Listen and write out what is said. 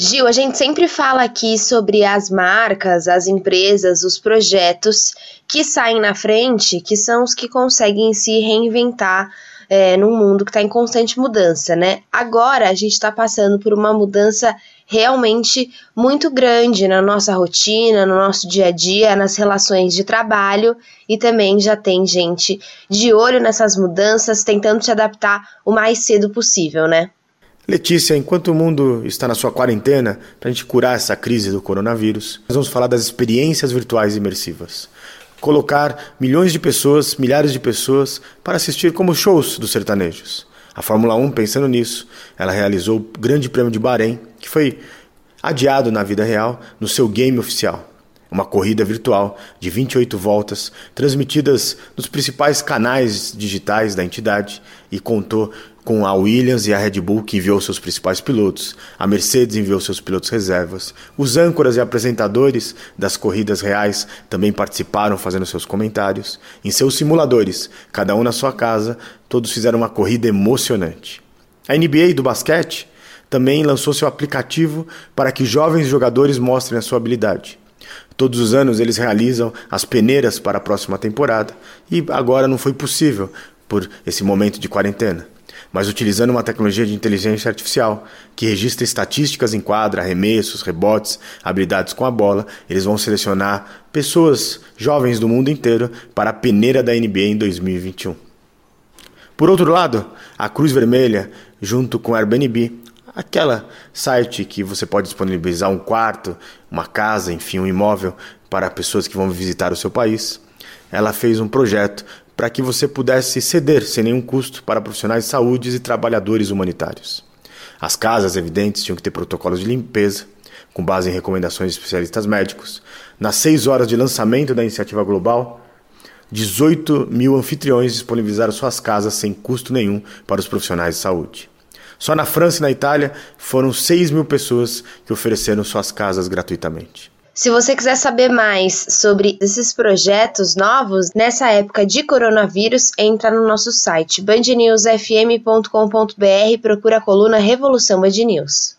Gil, a gente sempre fala aqui sobre as marcas, as empresas, os projetos que saem na frente, que são os que conseguem se reinventar é, num mundo que está em constante mudança, né? Agora a gente está passando por uma mudança realmente muito grande na nossa rotina, no nosso dia a dia, nas relações de trabalho e também já tem gente de olho nessas mudanças, tentando se adaptar o mais cedo possível, né? Letícia, enquanto o mundo está na sua quarentena, para a gente curar essa crise do coronavírus, nós vamos falar das experiências virtuais imersivas colocar milhões de pessoas, milhares de pessoas, para assistir como shows dos sertanejos. A Fórmula 1, pensando nisso, ela realizou o Grande Prêmio de Bahrein, que foi adiado na vida real no seu game oficial. Uma corrida virtual de 28 voltas, transmitidas nos principais canais digitais da entidade e contou com a Williams e a Red Bull que enviou seus principais pilotos, a Mercedes enviou seus pilotos reservas, os âncoras e apresentadores das corridas reais também participaram fazendo seus comentários. Em seus simuladores, cada um na sua casa, todos fizeram uma corrida emocionante. A NBA do basquete também lançou seu aplicativo para que jovens jogadores mostrem a sua habilidade. Todos os anos eles realizam as peneiras para a próxima temporada e agora não foi possível por esse momento de quarentena mas utilizando uma tecnologia de inteligência artificial que registra estatísticas em quadra, arremessos, rebotes, habilidades com a bola. Eles vão selecionar pessoas jovens do mundo inteiro para a peneira da NBA em 2021. Por outro lado, a Cruz Vermelha, junto com a Airbnb, aquela site que você pode disponibilizar um quarto, uma casa, enfim, um imóvel para pessoas que vão visitar o seu país, ela fez um projeto para que você pudesse ceder sem nenhum custo para profissionais de saúde e trabalhadores humanitários. As casas, evidentes, tinham que ter protocolos de limpeza, com base em recomendações de especialistas médicos. Nas seis horas de lançamento da iniciativa global, 18 mil anfitriões disponibilizaram suas casas sem custo nenhum para os profissionais de saúde. Só na França e na Itália foram 6 mil pessoas que ofereceram suas casas gratuitamente. Se você quiser saber mais sobre esses projetos novos nessa época de coronavírus, entra no nosso site bandnewsfm.com.br e procura a coluna Revolução Band News.